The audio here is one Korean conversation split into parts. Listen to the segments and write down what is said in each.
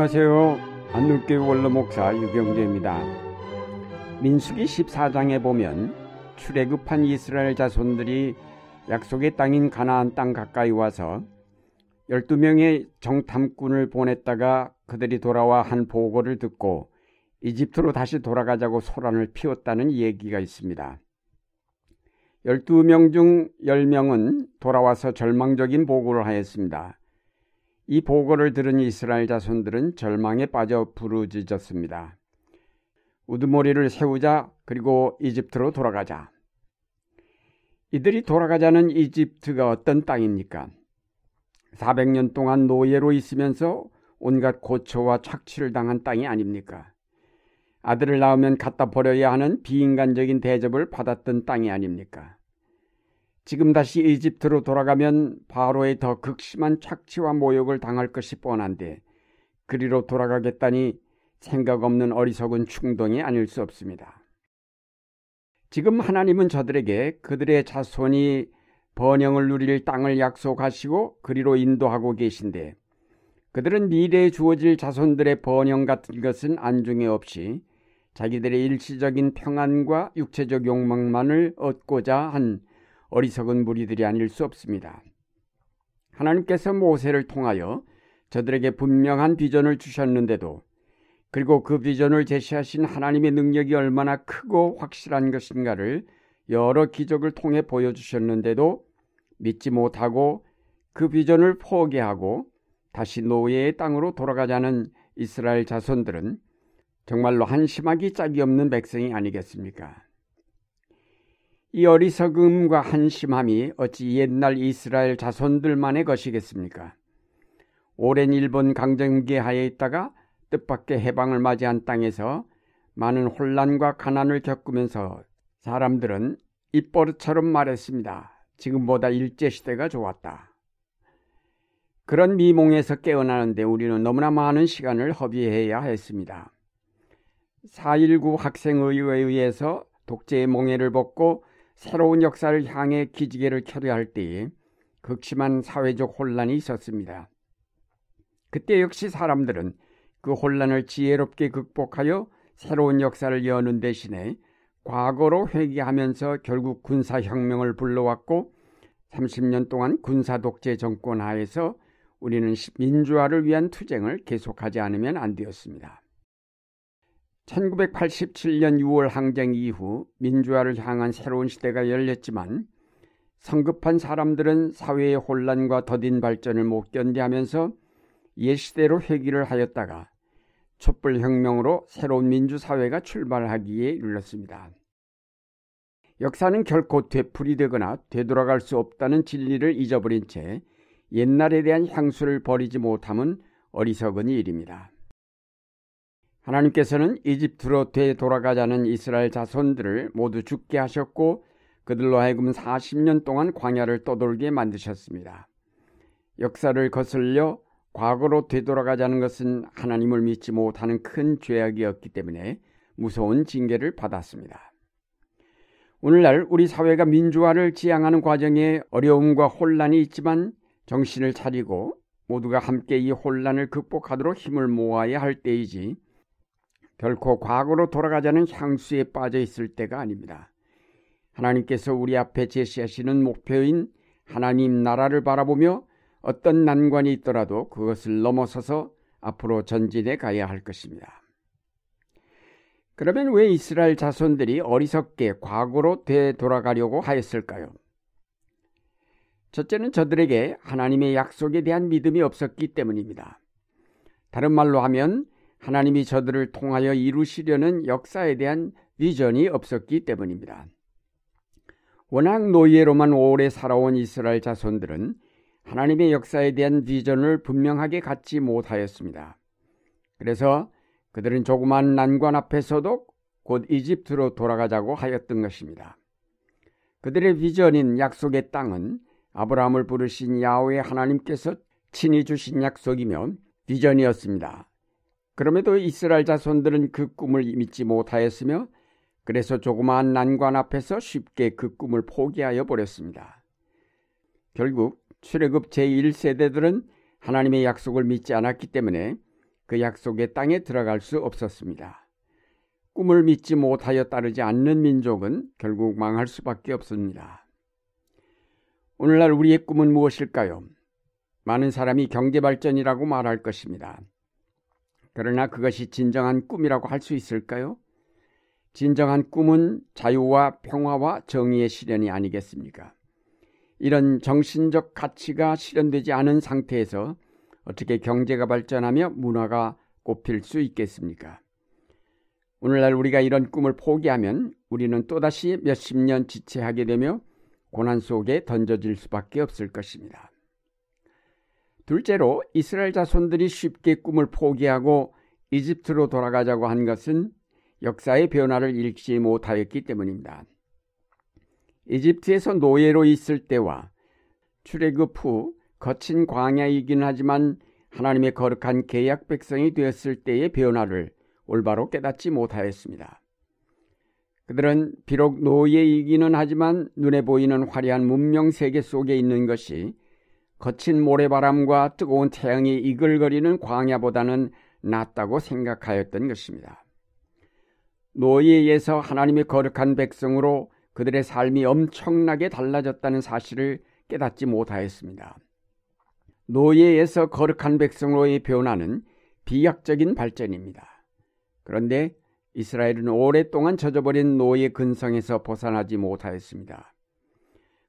안녕하세요. 안누교회 원로목사 유경재입니다. 민수기 14장에 보면 출애굽한 이스라엘 자손들이 약속의 땅인 가나안 땅 가까이 와서 12명의 정탐꾼을 보냈다가 그들이 돌아와 한 보고를 듣고 이집트로 다시 돌아가자고 소란을 피웠다는 얘기가 있습니다. 12명 중 10명은 돌아와서 절망적인 보고를 하였습니다. 이 보고를 들은 이스라엘 자손들은 절망에 빠져 부르짖었습니다. 우두머리를 세우자 그리고 이집트로 돌아가자. 이들이 돌아가자는 이집트가 어떤 땅입니까? 400년 동안 노예로 있으면서 온갖 고초와 착취를 당한 땅이 아닙니까? 아들을 낳으면 갖다 버려야 하는 비인간적인 대접을 받았던 땅이 아닙니까? 지금 다시 이집트로 돌아가면 바로의 더 극심한 착취와 모욕을 당할 것이 뻔한데 그리로 돌아가겠다니 생각 없는 어리석은 충동이 아닐 수 없습니다. 지금 하나님은 저들에게 그들의 자손이 번영을 누릴 땅을 약속하시고 그리로 인도하고 계신데 그들은 미래에 주어질 자손들의 번영 같은 것은 안중에 없이 자기들의 일시적인 평안과 육체적 욕망만을 얻고자 한 어리석은 무리들이 아닐 수 없습니다. 하나님께서 모세를 통하여 저들에게 분명한 비전을 주셨는데도 그리고 그 비전을 제시하신 하나님의 능력이 얼마나 크고 확실한 것인가를 여러 기적을 통해 보여주셨는데도 믿지 못하고 그 비전을 포기하고 다시 노예의 땅으로 돌아가자는 이스라엘 자손들은 정말로 한심하기 짝이 없는 백성이 아니겠습니까? 이 어리석음과 한심함이 어찌 옛날 이스라엘 자손들만의 것이겠습니까? 오랜 일본 강점기 하에 있다가 뜻밖의 해방을 맞이한 땅에서 많은 혼란과 가난을 겪으면서 사람들은 입버릇처럼 말했습니다. 지금보다 일제시대가 좋았다. 그런 미몽에서 깨어나는데 우리는 너무나 많은 시간을 허비해야 했습니다. 4.19 학생의회에 의해서 독재의 몽해를 벗고 새로운 역사를 향해 기지개를 켜려 할 때에 극심한 사회적 혼란이 있었습니다. 그때 역시 사람들은 그 혼란을 지혜롭게 극복하여 새로운 역사를 여는 대신에 과거로 회귀하면서 결국 군사혁명을 불러왔고 30년 동안 군사 독재 정권 하에서 우리는 민주화를 위한 투쟁을 계속하지 않으면 안 되었습니다. 1987년 6월 항쟁 이후 민주화를 향한 새로운 시대가 열렸지만 성급한 사람들은 사회의 혼란과 더딘 발전을 못 견디하면서 옛 시대로 회귀를 하였다가 촛불혁명으로 새로운 민주사회가 출발하기에 이르렀습니다. 역사는 결코 되풀이 되거나 되돌아갈 수 없다는 진리를 잊어버린 채 옛날에 대한 향수를 버리지 못함은 어리석은 일입니다. 하나님께서는 이집트로 되돌아가자는 이스라엘 자손들을 모두 죽게 하셨고 그들로 하여금 40년 동안 광야를 떠돌게 만드셨습니다. 역사를 거슬려 과거로 되돌아가자는 것은 하나님을 믿지 못하는 큰 죄악이었기 때문에 무서운 징계를 받았습니다. 오늘날 우리 사회가 민주화를 지향하는 과정에 어려움과 혼란이 있지만 정신을 차리고 모두가 함께 이 혼란을 극복하도록 힘을 모아야 할 때이지 결코 과거로 돌아가자는 향수에 빠져 있을 때가 아닙니다. 하나님께서 우리 앞에 제시하시는 목표인 하나님 나라를 바라보며 어떤 난관이 있더라도 그것을 넘어서서 앞으로 전진해 가야 할 것입니다. 그러면 왜 이스라엘 자손들이 어리석게 과거로 되돌아가려고 하였을까요? 첫째는 저들에게 하나님의 약속에 대한 믿음이 없었기 때문입니다. 다른 말로 하면 하나님이 저들을 통하여 이루시려는 역사에 대한 비전이 없었기 때문입니다. 워낙 노예로만 오래 살아온 이스라엘 자손들은 하나님의 역사에 대한 비전을 분명하게 갖지 못하였습니다. 그래서 그들은 조그만 난관 앞에서도 곧 이집트로 돌아가자고 하였던 것입니다. 그들의 비전인 약속의 땅은 아브라함을 부르신 야훼 하나님께서 친히 주신 약속이며 비전이었습니다. 그럼에도 이스라엘 자손들은 그 꿈을 믿지 못하였으며 그래서 조그마한 난관 앞에서 쉽게 그 꿈을 포기하여 버렸습니다. 결국 출애굽 제1세대들은 하나님의 약속을 믿지 않았기 때문에 그 약속의 땅에 들어갈 수 없었습니다. 꿈을 믿지 못하여 따르지 않는 민족은 결국 망할 수밖에 없습니다. 오늘날 우리의 꿈은 무엇일까요? 많은 사람이 경제 발전이라고 말할 것입니다. 그러나 그것이 진정한 꿈이라고 할 수 있을까요? 진정한 꿈은 자유와 평화와 정의의 실현이 아니겠습니까? 이런 정신적 가치가 실현되지 않은 상태에서 어떻게 경제가 발전하며 문화가 꽃필 수 있겠습니까? 오늘날 우리가 이런 꿈을 포기하면 우리는 또다시 몇십 년 지체하게 되며 고난 속에 던져질 수밖에 없을 것입니다. 둘째로 이스라엘 자손들이 쉽게 꿈을 포기하고 이집트로 돌아가자고 한 것은 역사의 변화를 읽지 못하였기 때문입니다. 이집트에서 노예로 있을 때와 출애굽 후 거친 광야이긴 하지만 하나님의 거룩한 계약 백성이 되었을 때의 변화를 올바로 깨닫지 못하였습니다. 그들은 비록 노예이기는 하지만 눈에 보이는 화려한 문명 세계 속에 있는 것이 거친 모래바람과 뜨거운 태양이 이글거리는 광야보다는 낫다고 생각하였던 것입니다. 노예에서 하나님의 거룩한 백성으로 그들의 삶이 엄청나게 달라졌다는 사실을 깨닫지 못하였습니다. 노예에서 거룩한 백성으로의 변화는 비약적인 발전입니다. 그런데 이스라엘은 오랫동안 젖어버린 노예 근성에서 벗어나지 못하였습니다.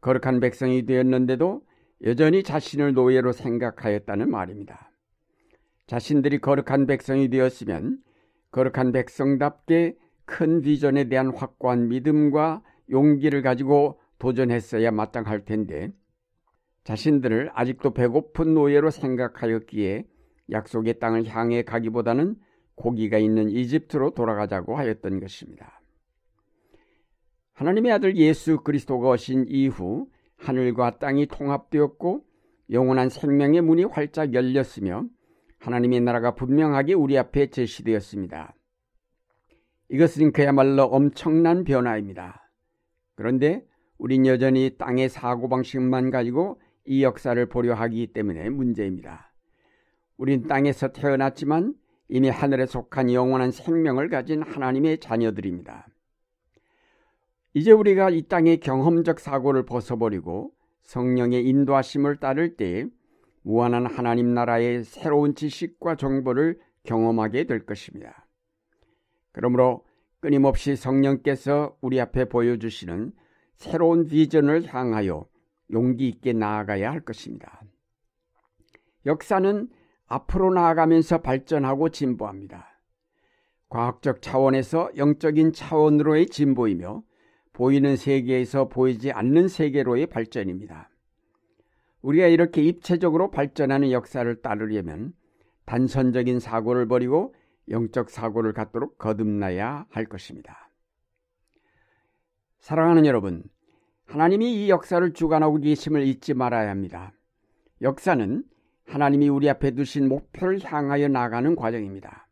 거룩한 백성이 되었는데도 여전히 자신을 노예로 생각하였다는 말입니다. 자신들이 거룩한 백성이 되었으면 거룩한 백성답게 큰 비전에 대한 확고한 믿음과 용기를 가지고 도전했어야 마땅할 텐데 자신들을 아직도 배고픈 노예로 생각하였기에 약속의 땅을 향해 가기보다는 고기가 있는 이집트로 돌아가자고 하였던 것입니다. 하나님의 아들 예수 그리스도가 오신 이후 하늘과 땅이 통합되었고 영원한 생명의 문이 활짝 열렸으며 하나님의 나라가 분명하게 우리 앞에 제시되었습니다. 이것은 그야말로 엄청난 변화입니다. 그런데 우린 여전히 땅의 사고방식만 가지고 이 역사를 보려 하기 때문에 문제입니다. 우린 땅에서 태어났지만 이미 하늘에 속한 영원한 생명을 가진 하나님의 자녀들입니다. 이제 우리가 이 땅의 경험적 사고를 벗어버리고 성령의 인도하심을 따를 때 무한한 하나님 나라의 새로운 지식과 정보를 경험하게 될 것입니다. 그러므로 끊임없이 성령께서 우리 앞에 보여주시는 새로운 비전을 향하여 용기 있게 나아가야 할 것입니다. 역사는 앞으로 나아가면서 발전하고 진보합니다. 과학적 차원에서 영적인 차원으로의 진보이며 보이는 세계에서 보이지 않는 세계로의 발전입니다. 우리가 이렇게 입체적으로 발전하는 역사를 따르려면 단선적인 사고를 버리고 영적 사고를 갖도록 거듭나야 할 것입니다. 사랑하는 여러분, 하나님이 이 역사를 주관하고 계심을 잊지 말아야 합니다. 역사는 하나님이 우리 앞에 두신 목표를 향하여 나가는 과정입니다.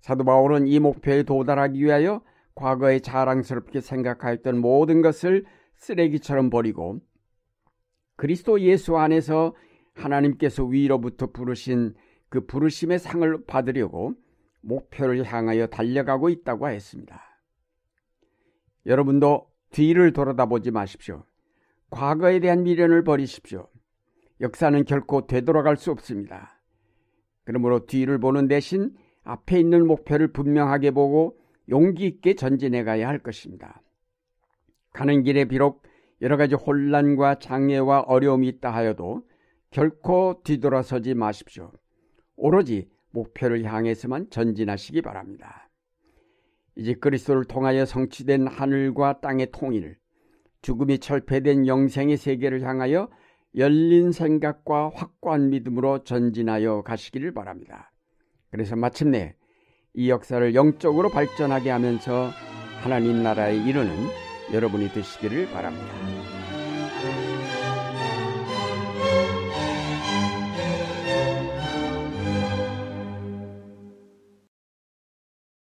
사도 바울은 이 목표에 도달하기 위하여 과거에 자랑스럽게 생각하였던 모든 것을 쓰레기처럼 버리고 그리스도 예수 안에서 하나님께서 위로부터 부르신 그 부르심의 상을 받으려고 목표를 향하여 달려가고 있다고 했습니다. 여러분도 뒤를 돌아다보지 마십시오. 과거에 대한 미련을 버리십시오. 역사는 결코 되돌아갈 수 없습니다. 그러므로 뒤를 보는 대신 앞에 있는 목표를 분명하게 보고 용기 있게 전진해 가야 할 것입니다. 가는 길에 비록 여러 가지 혼란과 장애와 어려움이 있다 하여도 결코 뒤돌아서지 마십시오. 오로지 목표를 향해서만 전진하시기 바랍니다. 이제 그리스도를 통하여 성취된 하늘과 땅의 통일, 죽음이 철폐된 영생의 세계를 향하여 열린 생각과 확고한 믿음으로 전진하여 가시기를 바랍니다. 그래서 마침내 이 역사를 영적으로 발전하게 하면서 하나님 나라에 이르는 여러분이 되시기를 바랍니다.